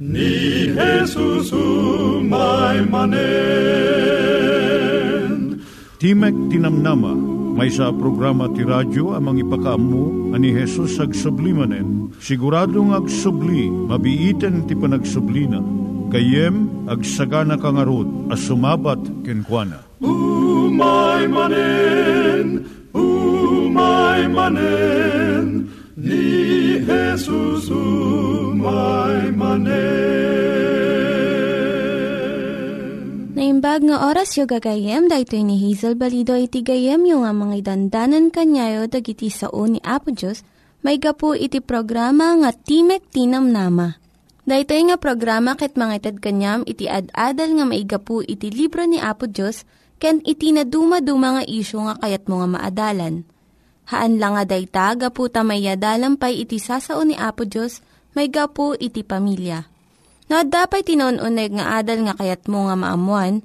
ni Jesus manen Timek Tinamnama, may sa programa ti radyo amang ipakaamu ani Hesus ag sublimanen. Siguradong ag subli, mabiiten ti panagsublina. Kayem ag sagana kangarot as sumabat kenkwana. Umay manen, umay manen, ni Jesus umay manen. Naimbag nga oras yung gagayem, dahito ni Hazel Balido iti gayem yung nga mga dandanan kanyayo dagiti sao ni Apo Diyos, may gapu iti programa nga Timek Tinam Nama. Dahito nga programa ket mga itad kanyam iti ad-adal nga maigapu iti libro ni Apo Diyos, ken iti na dumaduma nga isyo nga kayat mo nga maadalan. Haan lang nga dayta, gapu tamayadalam pay iti sasao ni Apo Diyos, may gapu iti pamilya. No, dapat tinon-uneg nga adal nga kayat mo nga maamuan,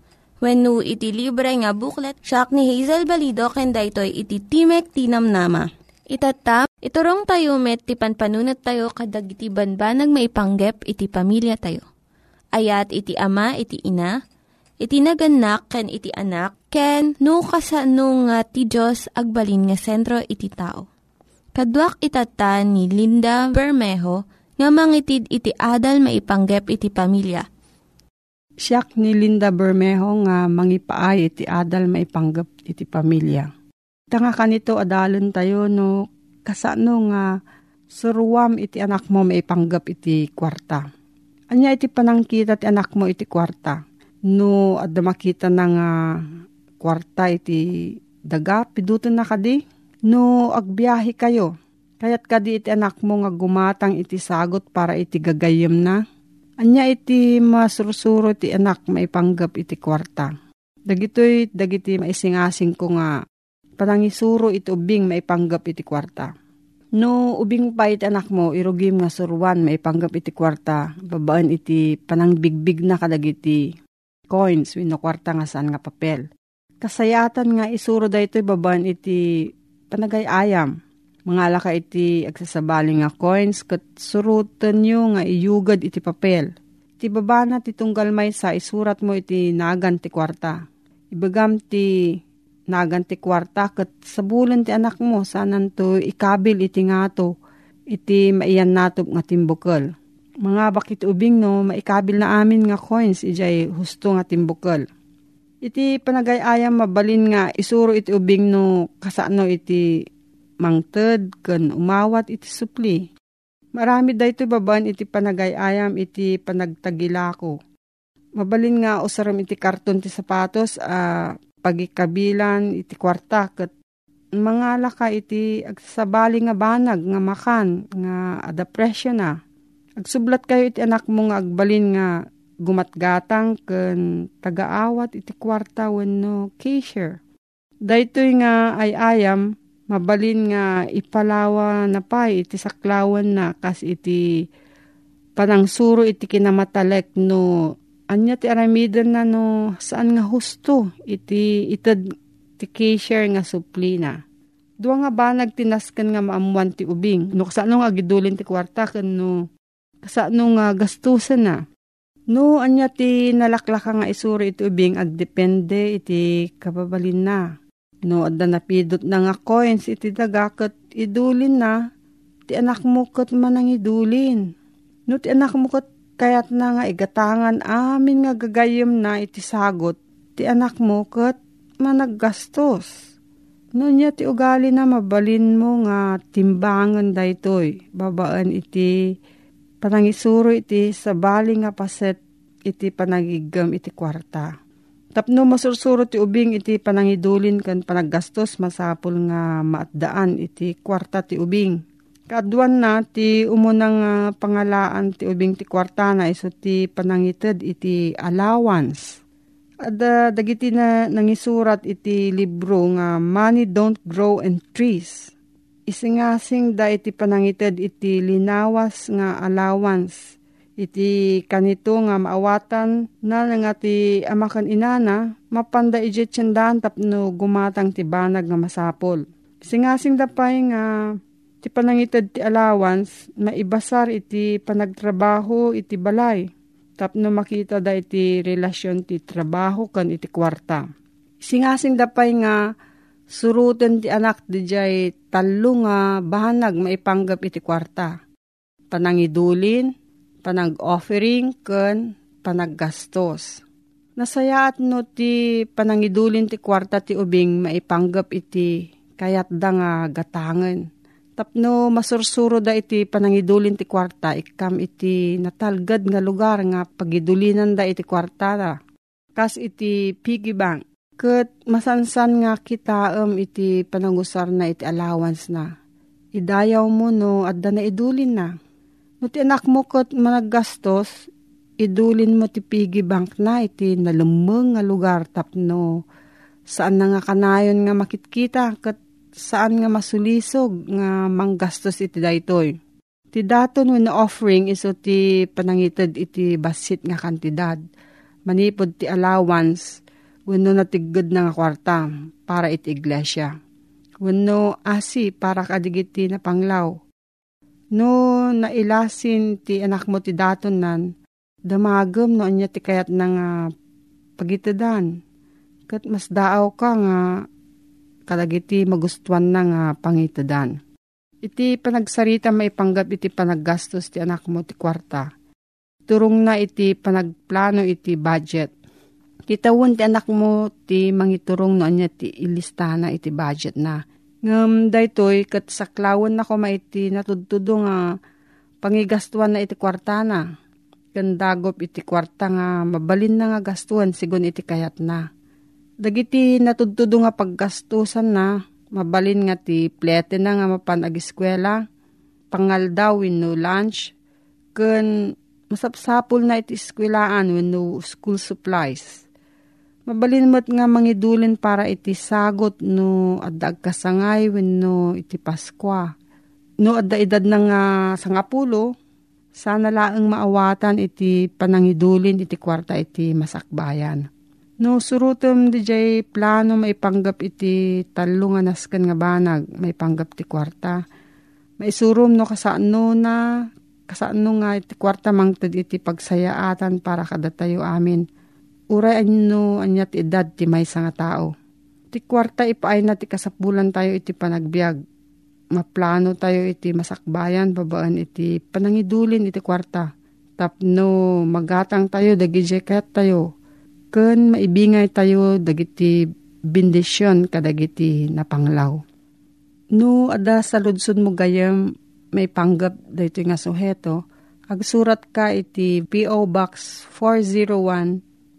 When no iti libre nga booklet, siya ni Hazel Balido, kenda ito'y iti Timek Tinamnama. Itata, iturong tayo met, ti panpanunat tayo kadag iti banbanag maipanggep iti pamilya tayo. Ayat iti ama, iti ina, iti naganak, ken iti anak, ken no kasano nga ti Diyos agbalin nga sentro iti tao. Kaduak itata ni Linda Bermejo, nga mangitid iti adal maipanggep iti pamilya. Siyak ni Linda Bermejo nga mangipaay iti adal maipanggep iti pamilya. Tanga kanito adalon tayo no kasano nga suruam iti anak mo maipanggep iti kwarta. Anya iti panangkita ti anak mo iti kwarta. No adda makita na nga kwarta iti daga piduton na kadi. No agbiyahe kayo Kayat kadi iti anak mo nga gumatang iti sagot para iti gagayem na. Anya iti masursuro iti anak maipanggap iti kwarta. Dagitoy dagiti maisingasing ko nga panangisuro iti ubing maipanggap iti kwarta. No ubing pa iti anak mo irugim nga suruan maipanggap iti kwarta. Babaan iti panangbigbig na kadagiti coins wino kwarta nga saan nga papel. Kasayatan nga isuro da ito'y babaan iti panagayayam mga laka iti agsasabali nga coins kat surutan nyo nga iyugad iti papel. Ti babana ti tunggal may sa isurat mo iti nagan ti kwarta. Ibagam ti nagan ti kwarta kat sabulan ti anak mo sanan to ikabil iti ngato iti maiyan natop nga timbukal. Mga bakit ubing no maikabil na amin nga coins ijay husto nga timbukal. Iti panagayayam mabalin nga isuro iti ubing no kasano iti mangted ken umawat iti supli. Marami dayto baban iti panagayayam iti panagtagilako. Mabalin nga usaram iti karton ti sapatos a uh, pagikabilan iti kwarta ket mga laka iti agsabali nga banag nga makan nga depression na. Agsublat kayo iti anak mo nga agbalin nga gumatgatang ken tagaawat iti kwarta wenno cashier. Daytoy nga ay ayam mabalin nga ipalawa na pa iti saklawan na kas iti panangsuro iti kinamatalek no anya ti aramidan na no saan nga husto iti itad ti cashier nga suplina. Dua nga ba nagtinaskan nga maamuan ti ubing. No kasano nga gidulin ti kwarta ken no kasano nga gastusan na. No anya ti nalaklaka nga isuro iti ubing agdepende iti kababalin na. No, adda napidot na nga coins iti daga kat idulin na, ti anak mo kat manang idulin. No, ti anak mo kat kayat na nga igatangan amin nga gagayem na iti sagot, ti anak mo kat managgastos. No niya ti ugali na mabalin mo nga timbangan daytoy. Babaan iti panangisuro iti sa bali nga paset iti panagigam iti kwarta. Tapno masursuro ti ubing iti panangidulin kan panaggastos masapul nga maatdaan iti kwarta ti ubing. Kaduan na ti umunang uh, pangalaan ti ubing ti kwarta na iso ti panangited iti allowance. At uh, dagiti na nangisurat iti libro nga Money Don't Grow in Trees. Isingasing da iti panangited iti linawas nga allowance iti kanito nga maawatan na nga ti amakan inana, mapanda iti tsandan tapno gumatang ti banag nga masapol. Singasing dapay nga ti panangited ti allowance, maibasar iti panagtrabaho iti balay. Tapno makita da iti relasyon ti trabaho kan iti kwarta. Singasing dapay nga suruten ti anak di jay talo nga bahanag maipanggap iti kwarta. Panangidulin, panag-offering ken panaggastos. Nasayaat no ti panangidulin ti kwarta ti ubing maipanggap iti kayat da nga gatangan. Tapno masursuro da iti panangidulin ti kwarta ikam iti natalgad nga lugar nga pagidulinan da iti kwarta da. Kas iti piggy bank. Kat masansan nga kitaam iti panangusar na iti allowance na. Idayaw mo no at da na idulin na No ti anak mo kat managgastos, idulin mo ti piggy bank na iti nalumeng nga lugar tapno saan na nga kanayon nga makitkita kat saan nga masulisog nga manggastos iti daytoy. Ti daton when offering iso ti panangited iti basit nga kantidad. Manipod ti allowance wenno natigod na nga kwarta para iti iglesia. Wenno asi para kadigiti na panglaw No, nailasin ti anak mo ti daton nan, damagam no anya ti kayat na nga pagitadan. Kat mas daaw ka nga kadagiti magustuhan na nga pangitadan. Iti panagsarita may panggap iti panaggastos ti anak mo ti kwarta. Turong na iti panagplano iti budget. Kitawon ti anak mo ti mangiturong no anya ti ilistana iti budget na Ngam daytoy kat saklawan na ko maiti natudtudo nga pangigastuan na iti kwarta na. Gandagop iti kwarta nga mabalin na nga gastuan sigon iti kayat na. Dagiti natudtudo nga paggastusan na mabalin nga ti plete na nga mapan agiskwela, pangaldawin no lunch, ken masapsapul na iti eskwelaan no school supplies Mabalinmat nga mangidulin para iti sagot no adda kasangay wenno iti Paskwa. No adda edad na nga sangapulo, sana laeng maawatan iti panangidulin iti kwarta iti masakbayan. No surutem di jay plano maipanggap iti talo nasken nga banag maipanggap ti kwarta. Maisurum no kasano na kasano nga iti kwarta mangted iti pagsayaatan para kadatayo amin Uray no anyat edad ti may nga tao. Ti kwarta ipaay na ti kasapulan tayo iti panagbiag. Maplano tayo iti masakbayan, babaan iti panangidulin iti kwarta. Tapno magatang tayo, dagiti kayat tayo. Ken maibingay tayo, dagiti bendisyon kadagiti napanglaw. No, ada sa ludsod mo gayam, may panggap dito nga suheto, agsurat ka iti P.O. Box 401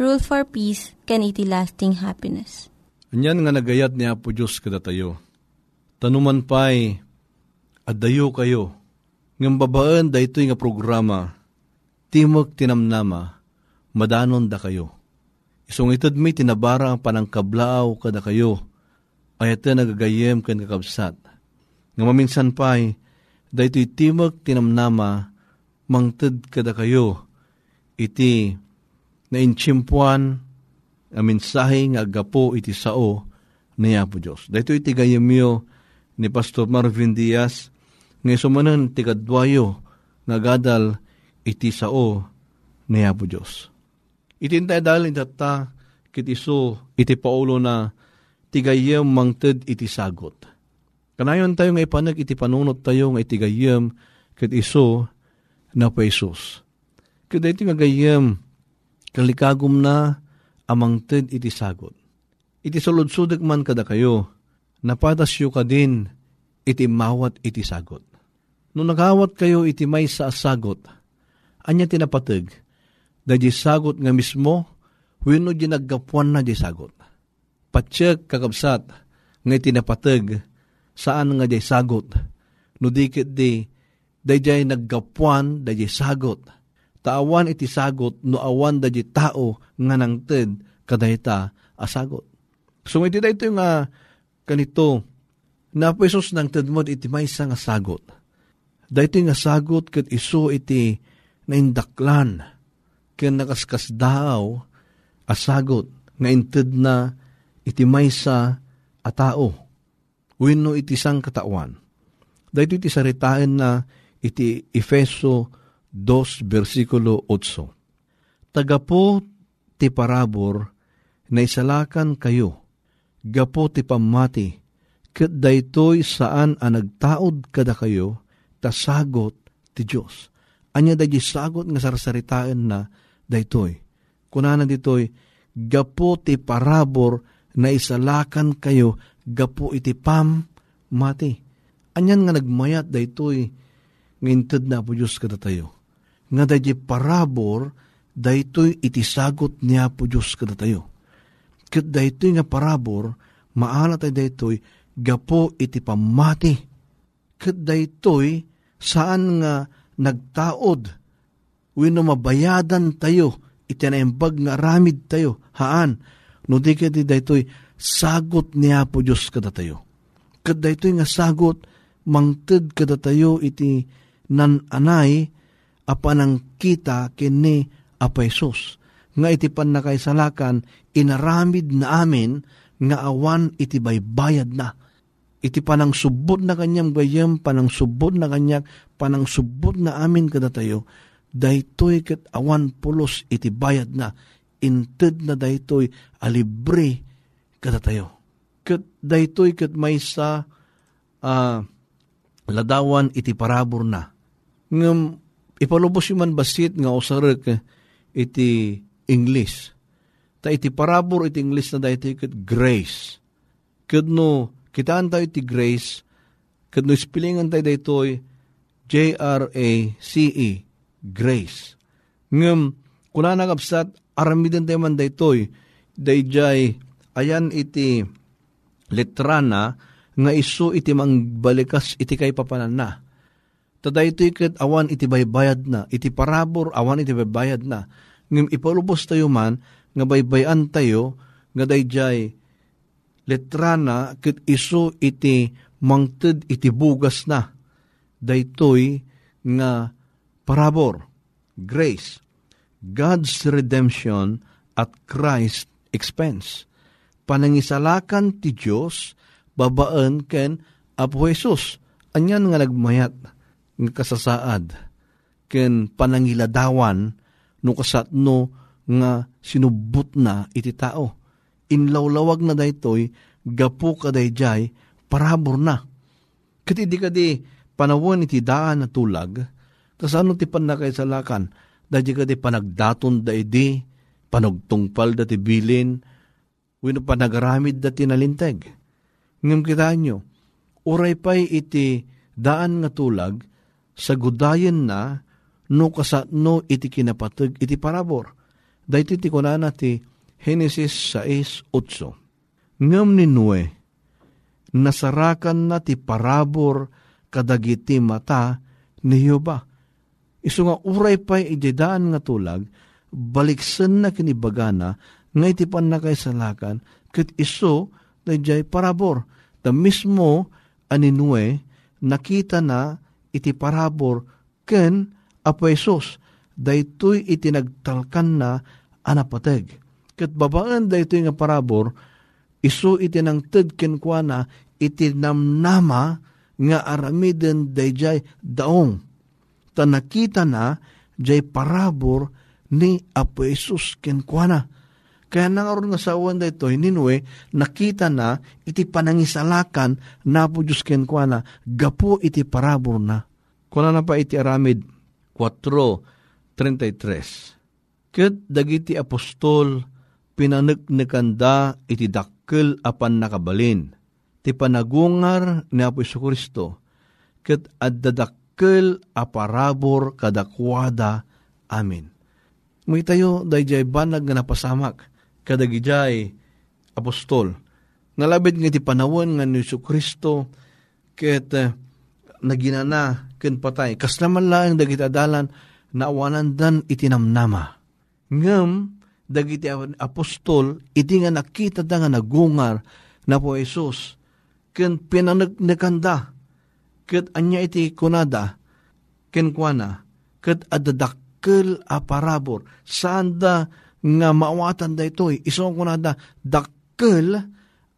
Rule for Peace, can iti lasting happiness. Anyan nga nagayat ni Apo Diyos kada tayo. Tanuman pa'y adayo kayo. Ngam babaan da ito nga programa, timog tinamnama, madanon da kayo. Isong itad may tinabara ang panangkablaaw kada kayo, ay ito nagagayem kan kakabsat. Nga maminsan pa'y, da ito'y timog tinamnama, mangtad kada kayo, iti na inchimpuan, ang mensahe nga agapo iti sao ni Apo Diyos. Dito iti gayamyo ni Pastor Marvin Diaz, nga sumanan ti kadwayo nga gadal iti sao ni Apo Diyos. Itintay dahil itata kit iso iti paulo na tigayem mangted iti sagot. Kanayon tayo nga ipanag iti panunot tayo nga iti gayem kit iso na pa Isus. Kada iti nga gayem kalikagom na amang ted iti sagot. Iti sulod-sudak man kada kayo, napatasyo ka din iti mawat iti sagot. No nagawat kayo iti may sa sagot, anya tinapatag, da di sagot nga mismo, wino di naggapuan na di sagot. Patsyak kakabsat, nga tinapatag, saan nga di sagot, no dikit di, da di naggapuan da di sagot taawan iti sagot no awan da di tao nga nangted kadayta asagot. So iti da ito nga kanito na po Isus nang tedmod iti maysa nga sagot. Da ito nga sagot kat iso iti naindaklan ken nakaskas daw asagot nga inted na iti maysa a tao. Wenno iti sang katawan. Da ito iti saritain na iti Efeso 2 versikulo 8. Tagapo ti parabor na isalakan kayo, gapo ti pamati, kat daytoy saan ang nagtaod kada kayo, tasagot ti Diyos. Anya da sagot nga sarsaritaan na daytoy. Kunana ditoy, gapo ti parabor na isalakan kayo, gapo iti pam mati. Anyan nga nagmayat daytoy, ngintad na po Diyos kada tayo nga dahi parabor, daytoy itisagot niya po Diyos kada tayo. Kat daytoy nga parabor, maala tayo daytoy, gapo iti pamati. Kat daytoy, saan nga nagtaod, wino mabayadan tayo, iti naimbag nga ramid tayo, haan, no di kati daytoy, sagot niya po Diyos kada tayo. Kat daytoy nga sagot, mangted kada tayo iti nan anay, apanang kita kini apa Jesus. Nga iti pan nakaisalakan, inaramid na amin nga awan iti baybayad na. Iti panang subod na kanyang bayam, panang subod na kanyang, panang subod na amin kada tayo, daytoy ket awan pulos iti bayad na, inted na daytoy alibre kada tayo. Ket daytoy ket may sa uh, ladawan iti parabor na. Ngem Ipalubos yung man basit nga usarek iti English. Ta iti parabor iti English na dahito kat grace. Kad no, kitaan tayo iti grace, kad no ispilingan tayo dahito J-R-A-C-E, grace. Ngam, kuna nagapsat, aramidan tayo man dahito dayjay, ayan iti letrana, nga iso iti mangbalikas iti kay papanan na Taday ito ikat awan iti baybayad na, iti parabor awan iti baybayad na. Ngim ipalubos tayo man, nga baybayan tayo, nga dayjay letrana kit iso iti mangted iti bugas na. Daytoy nga parabor, grace, God's redemption at Christ expense. Panangisalakan ti Diyos, babaan ken Apo Jesus. Anyan nga nagmayat nga kasasaad ken panangiladawan no kasatno nga sinubot na iti tao. Inlawlawag na daytoy gapu kadayjay parabor na. Kati di kadi panawon iti daan na tulag, tas ano ti panakaisalakan, dahil kadi panagdaton da idi, panagtungpal da ti bilin, wino panagaramid da tinalinteg. Ngam kita nyo, uray pa'y iti daan nga tulag, sa gudayen na no kasatno iti kinapatag iti parabor. Dahito ti kunana ti Genesis 6.8. ngem ni Nue, nasarakan na ti parabor kadagiti mata ni Yoba. Isu nga uray pa ididaan nga tulag, baliksen na kinibagana, nga iti pan na kay salakan, kat iso na parabor. Ta mismo aninue, nakita na iti parabor ken apo Isos, daytoy iti nagtalkan na anapateg. Kat babaan daytoy nga parabor, iso iti nang ted kenkwana iti namnama nga aramiden dayjay daong. Ta nakita na jay parabor ni Apo Isus kenkwana. Kaya nangaroon nga sa awan dito, hininwe, nakita na iti panangisalakan na po Diyos kenkwana, gapo iti parabor na. Kuna na pa iti aramid 4.33. Kat dagiti apostol, pinanagnikanda iti dakkel apan nakabalin ti panagungar ni Apo Kristo, ket addadakkel aparabor kadakwada. Amin. May tayo, dahil banag nga napasamak, kadagijay apostol. Nalabit nga ti panawon nga ni Kristo, ket uh, naginana, ken patay. Kas naman lang dagiti adalan, naawanan dan itinamnama. Ngam, dagiti apostol, iti nga nakita da nga nagungar na po Jesus, ken pinanagnaganda, ket anya iti kunada, ken kuana, ket adadakkel a parabor, saan da nga maawatan da ito'y, isong kunada, dakkel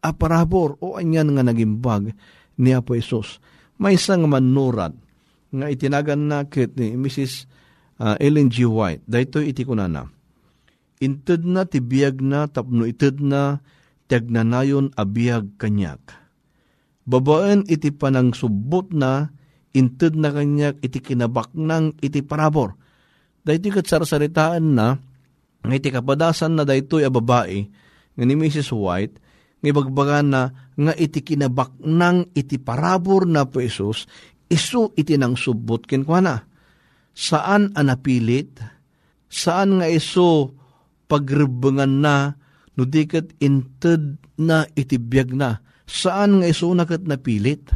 a parabor, o anyan nga nagimbag ni Apo Isos. May isang manurat, nga itinagan na ket ni Mrs. Uh, Ellen G. White, dahito iti kunana, Inted na tibiyag na tapno ited na tiagnanayon abiyag kanyak Babaan iti panang subot na, inted na kanyak iti kinabaknang iti parabor. Dahiti kat sarasaritaan na, nga iti kapadasan na daytoy a babae, nga ni Mrs. White, nga ibagbagan na, nga iti kinabaknang iti parabor na po Isus, isu iti nang subot kinkwana. Saan anapilit? Saan nga iso pagrebengan na, no dikat inted na iti biyag na, Saan nga iso nakat napilit?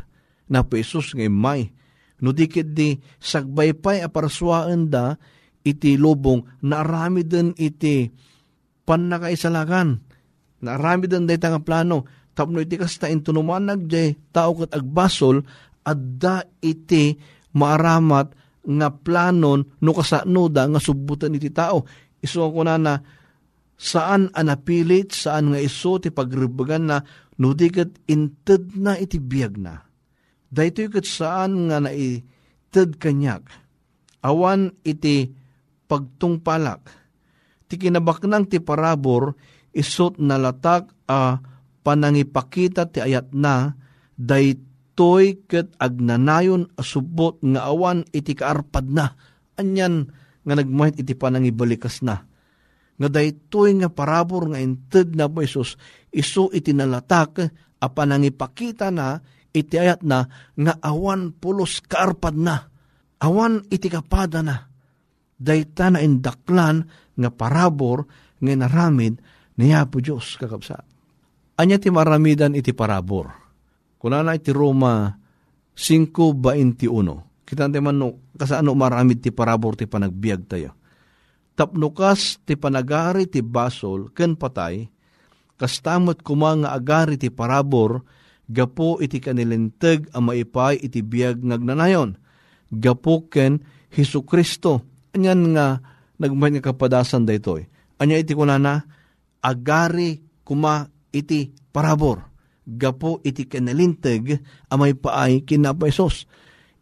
Na po Isus nga may. No dikit di sagbaypay aparswaan da iti lubong na arami din iti panakaisalakan. Na arami din day nga plano. Tapno iti kasta intunumanag jay tao kat agbasol adda iti maaramat nga planon no kasano da nga subutan iti tao. Iso ko na na saan anapilit, saan nga iso ti pagribagan na no dikat inted na iti biyag na. Dahito kat saan nga na ited kanyak. Awan iti pagtungpalak. Ti kinabaknang ti parabor, isot na latak a panangipakita ti ayat na, daytoy ket agnanayon asubot nga awan iti kaarpad na. Anyan nga nagmahit iti panangibalikas na nga daytoy nga parabor nga inted na po Isus, isu iti nalatak, apan ipakita na, iti ayat na, nga awan pulos kaarpad na, awan iti kapada na, dayta na indaklan nga parabor nga naramid niya po Diyos kakabsa. Anya ti maramidan iti parabor. Kuna na iti Roma 5.21. Kita man no, kasano maramid ti parabor ti panagbiag tayo tapnukas ti panagari ti basol ken patay, kastamot kuma nga agari ti parabor, gapo iti kanilinteg ang maipay iti biyag ngagnanayon. Gapo ken Hesu Kristo. Anyan nga nagmahit nga kapadasan daytoy. Anya iti kunana, agari kuma iti parabor. Gapo iti kanilinteg ang maipay kinapaisos.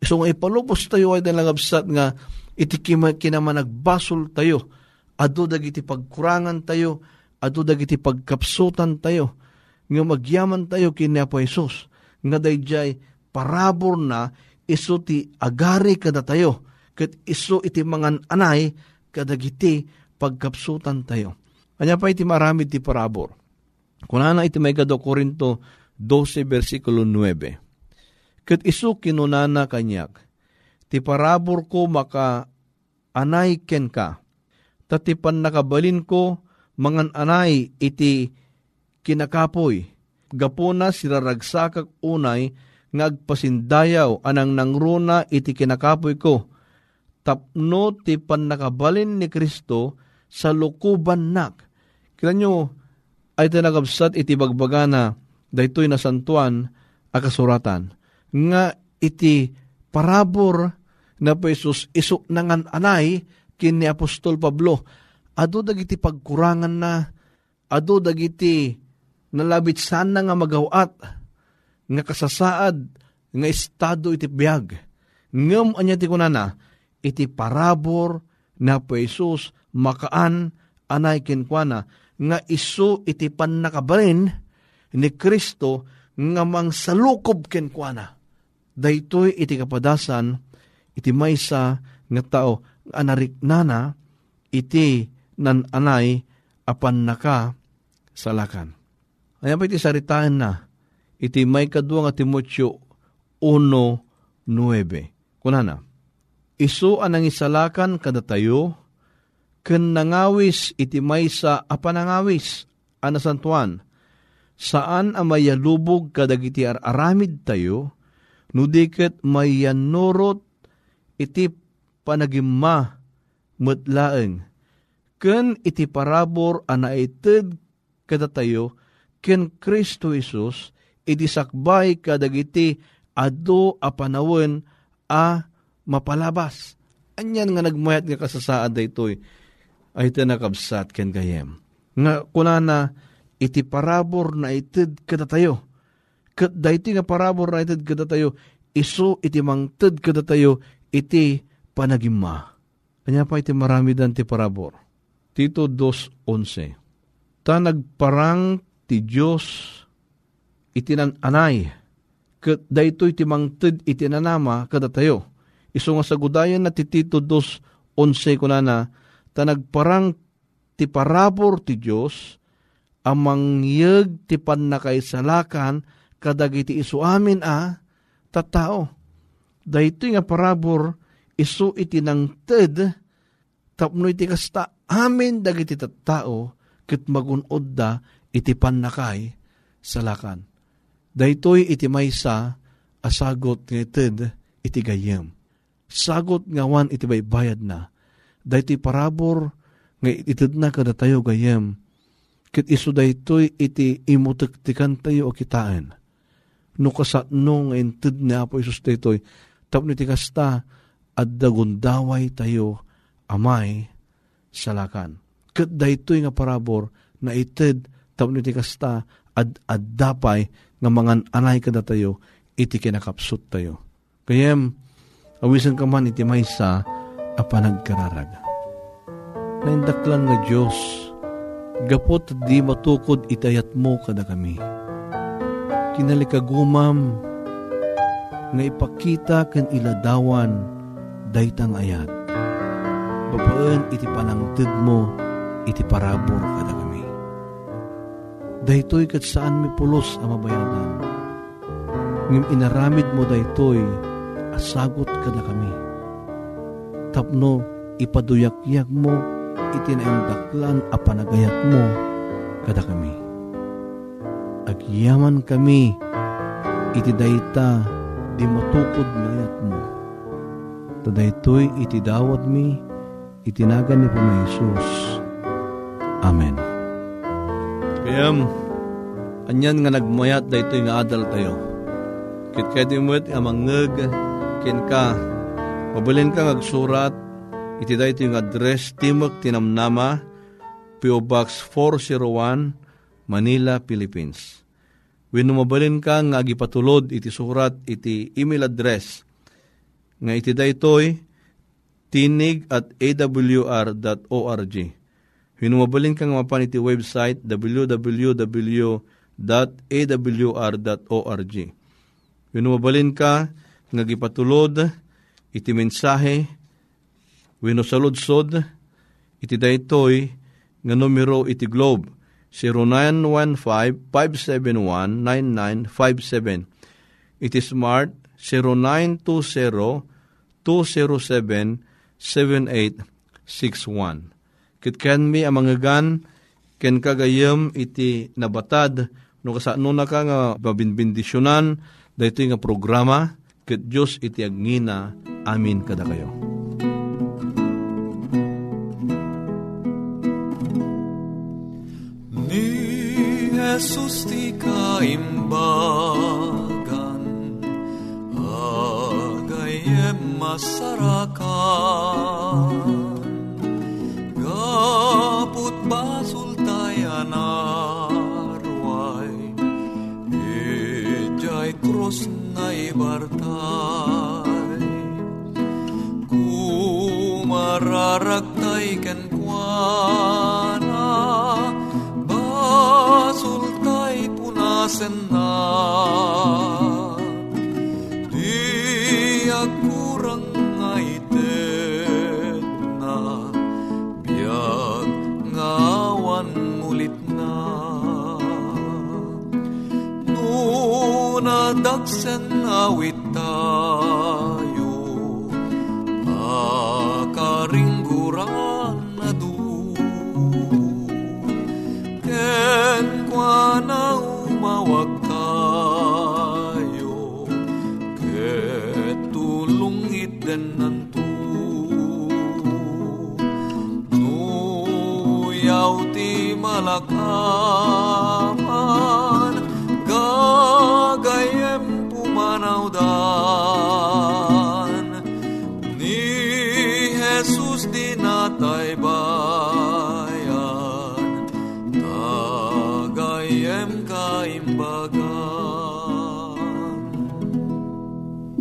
So nga ipalubos tayo ay dalangabsat nga iti kinaman nagbasol tayo, adu dagiti pagkurangan tayo, adu dagiti pagkapsutan tayo, nga magyaman tayo kini Apo Jesus, nga dayjay parabor na iso ti agari kada tayo, kat iso iti mangan anay kadagiti pagkapsutan tayo. Kanya pa iti maramid ti parabor. Kunana iti may gado Korinto 12 versikulo 9. Kat iso kinunana kanyak, ti parabor ko maka anay ken ka. Tatipan nakabalin ko, mangan anay iti kinakapoy, gapuna siraragsakak unay nga agpasindayaw anang nangruna iti kinakapoy ko. Tapno ti panakabalin ni Kristo sa lukuban nak. Kila nyo, ay tinagabsat iti bagbagana daytoy na santuan a kasuratan. Nga iti parabor na po Isus iso nangan anay kin ni Apostol Pablo. Ado dagiti pagkurangan na, ado dagiti nalabit sana nga magawat, nga kasasaad, nga estado iti biyag. Ngam anya ti kunana, iti parabor na po Isus makaan anay kinkwana, nga isu iti panakabarin ni Kristo nga mang salukob kenkwana. Daytoy iti kapadasan, iti maysa nga tao, anariknana, iti nan anay apan naka salakan. Ayan pa iti saritaan na, iti may kadwa nga Timotyo 1.9. Kunana, isu anang isalakan kada tayo, ken nangawis iti maysa a panangawis anasantuan saan a mayalubog kadagiti aramid tayo no diket mayanurot iti panagimma metlaeng ken iti parabor a naited kada tayo ken Kristo Isus iti sakbay kadagiti ado a panawon a mapalabas. Anyan nga nagmayat nga kasasaad daytoy ay tinakabsat ken gayem. Nga kunana iti parabor na ited kada tayo. Kat nga parabor na ited kada tayo, iso iti mangted kada tayo, iti panagima. Kanya pa iti marami dan ti parabor. Tito 2.11 Ta nagparang ti Diyos iti anay, kat dayto iti mangted iti nanama kada tayo. Iso nga sa gudayan na ti Tito 2.11 kunana, ta nagparang ti parabor ti Diyos, amang yag ti panakaisalakan kadagiti isu amin a tattao. Dahito nga parabor isu iti nang ted tapno iti kasta amin dagiti tattao ket magunod da iti panakay salakan. Daytoy iti maysa asagot nga ted iti gayem. Sagot nga wan iti baybayad na Dahiti parabor nga itid na kada tayo gayem. Kit iso daytoy iti imutiktikan tayo o kitaan. No kasatno nga intid ni Apo Isus daytoy. Tapno iti kasta at dagundaway tayo amay salakan. Kat daytoy nga parabor na itid tapno iti kasta ad addapay nga mga anay kada tayo iti kinakapsot tayo. Kayem, awisan ka man iti maysa apanagkararag. Naindaklan nga Diyos, gapot di matukod itayat mo kada kami. Kinalikagumam, nga ipakita kan iladawan, daytang ayat. Babaan iti panangtid mo, iti parabor kada kami. Daytoy kat saan mi pulos ang mabayadan. Ngim inaramid mo daytoy, asagot kada kami tapno ipaduyak-yak mo itinaindaklan a panagayat mo kada kami. Agyaman kami iti dayta di matukod mayat mo. Tadaytoy iti dawat mi itinagan ni Puma Jesus. Amen. Kayam, anyan nga nagmayat daytoy nga adal tayo. Kit kaya mo amang kin ka, Mabalin kang agsurat, iti da ito yung address, Timok Tinamnama, P.O. Box 401, Manila, Philippines. When mabalin ka nga agipatulod iti surat iti email address nga iti da ito'y tinig at awr.org. When mabalin ka nga mapan iti website www.awr.org. When mabalin ka nga agipatulod iti mensahe, wino saludsod, iti daytoy, nga numero iti globe, 0915-571-9957. Iti smart, 0920-207-7861. Kitken mi amangagan, ken kagayam iti nabatad, No kasano na ka nga babinbindisyonan, dahito nga programa, ket Diyos iti agngina, amin kada kayo. Ni Jesus ti kaimbagan, agayem masarakan, kumararagtay ken kuana, basul tay punasen na, di agkurang nga itet na, biag ngawan mulit na. Nunadagsen awit iten nantu. Nuyaw ti malakaman,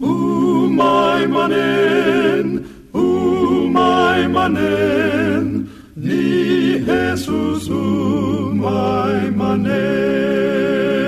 Umay manen, umay manen, ni Jesus umay manen.